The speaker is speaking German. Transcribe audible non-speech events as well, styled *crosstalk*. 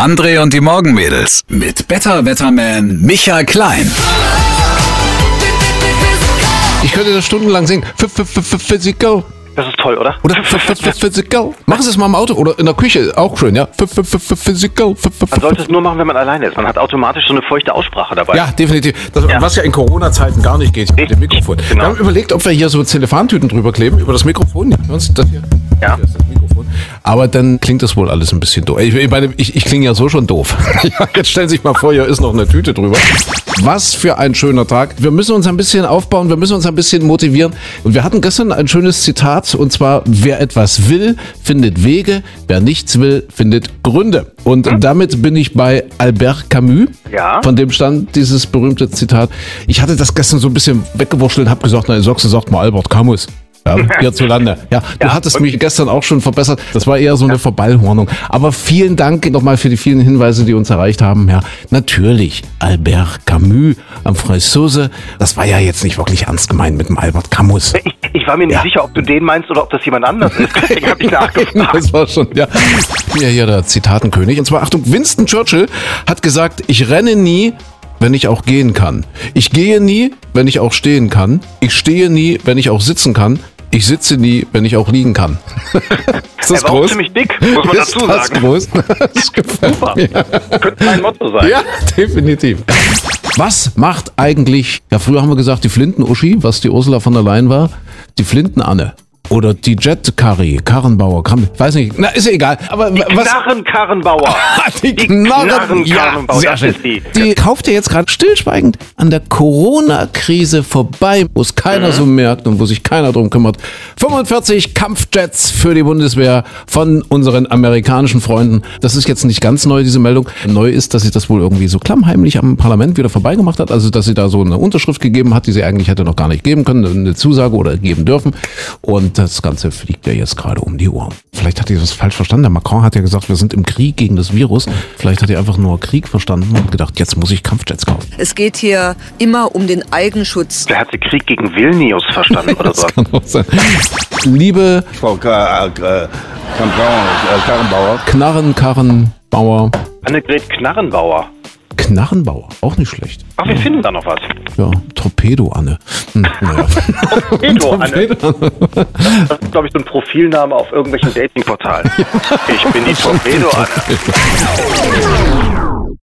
André und die Morgenmädels mit Better Wetterman Michael Klein. Ich könnte das stundenlang singen. Physical. Das ist toll, oder? Oder Physical. Machen Sie es mal im Auto oder in der Küche. Auch schön, ja. Physical. Man sollte es nur machen, wenn man alleine ist. Man hat automatisch so eine feuchte Aussprache dabei. Ja, definitiv. Das, Ja. Was ja in Corona-Zeiten gar nicht geht, mit dem Mikrofon. Genau. Wir haben überlegt, ob wir hier so Zellofantüten drüber kleben, über das Mikrofon. Das hier. Ja. Das Mikrofon. Aber dann klingt das wohl alles ein bisschen doof. Ich, ich, meine, ich, ich klinge ja so schon doof. *laughs* Jetzt stellen Sie sich mal vor, hier ist noch eine Tüte drüber. Was für ein schöner Tag. Wir müssen uns ein bisschen aufbauen, wir müssen uns ein bisschen motivieren. Und wir hatten gestern ein schönes Zitat, und zwar, wer etwas will, findet Wege, wer nichts will, findet Gründe. Und damit bin ich bei Albert Camus. Ja. Von dem stand dieses berühmte Zitat. Ich hatte das gestern so ein bisschen weggewurschtelt und habe gesagt, na, Soxe sagt mal Albert Camus. Ja, *laughs* hierzulande. Ja, du Ja, hattest mich gestern auch schon verbessert. Das war eher so eine Verballhornung. Aber vielen Dank nochmal für die vielen Hinweise, die uns erreicht haben. Ja, natürlich Albert Camus am Franzose. Das war ja jetzt nicht wirklich ernst gemeint mit dem Albert Camus. Ich, ich war mir nicht Ja. sicher, ob du den meinst oder ob das jemand anders ist. Deswegen habe ich *laughs* nachgefragt. Das war schon, ja. Ja hier der Zitatenkönig. Und zwar, Achtung, Winston Churchill hat gesagt, ich renne nie, wenn ich auch gehen kann. Ich gehe nie, wenn ich auch stehen kann. Ich stehe nie, wenn ich auch sitzen kann. Ich sitze nie, wenn ich auch liegen kann. *laughs* Ist das Er war auch groß? ziemlich dick, muss man *laughs* Ist dazu das sagen. groß? *laughs* Das gefällt Super. mir. Könnte mein Motto sein. Ja, definitiv. Was macht eigentlich, ja früher haben wir gesagt, die Flinten-Uschi, was die Ursula von der Leyen war, die Flinten-Anne. Oder die Jet-Karri, Karrenbauer, Kram, weiß nicht, na ist ja egal. Aber was, Knarrenkarrenbauer. *laughs* die Die Knarren, ja, Knarrenkarrenbauer, sehr das schön. die. Die kauft ja jetzt gerade stillschweigend an der Corona-Krise vorbei, wo es keiner Mhm. so merkt und wo sich keiner drum kümmert. 45 Kampfjets für die Bundeswehr von unseren amerikanischen Freunden. Das ist jetzt nicht ganz neu, diese Meldung. Neu ist, dass sie das wohl irgendwie so klammheimlich am Parlament wieder vorbeigemacht hat. Also, dass sie da so eine Unterschrift gegeben hat, die sie eigentlich hätte noch gar nicht geben können, eine Zusage oder geben dürfen. Und das Ganze fliegt ja jetzt gerade um die Ohren. Vielleicht hat die das falsch verstanden. Der Macron hat ja gesagt, wir sind im Krieg gegen das Virus. Vielleicht hat er einfach nur Krieg verstanden und gedacht, jetzt muss ich Kampfjets kaufen. Es geht hier immer um den Eigenschutz. Der hat den Krieg gegen Vilnius verstanden oder *laughs* so. Kann auch sein. Liebe Frau äh, äh, Karrenbauer. Knarren, Karrenbauer, Annegret Knarrenbauer. Knarrenbauer, auch nicht schlecht. Ach, wir finden da noch was. Ja, Torpedo-Anne. Hm, naja. *laughs* Torpedo, *laughs* Anne. Das ist, glaube ich, so ein Profilname auf irgendwelchen Datingportalen. *laughs* Ich bin die Torpedo, Anne.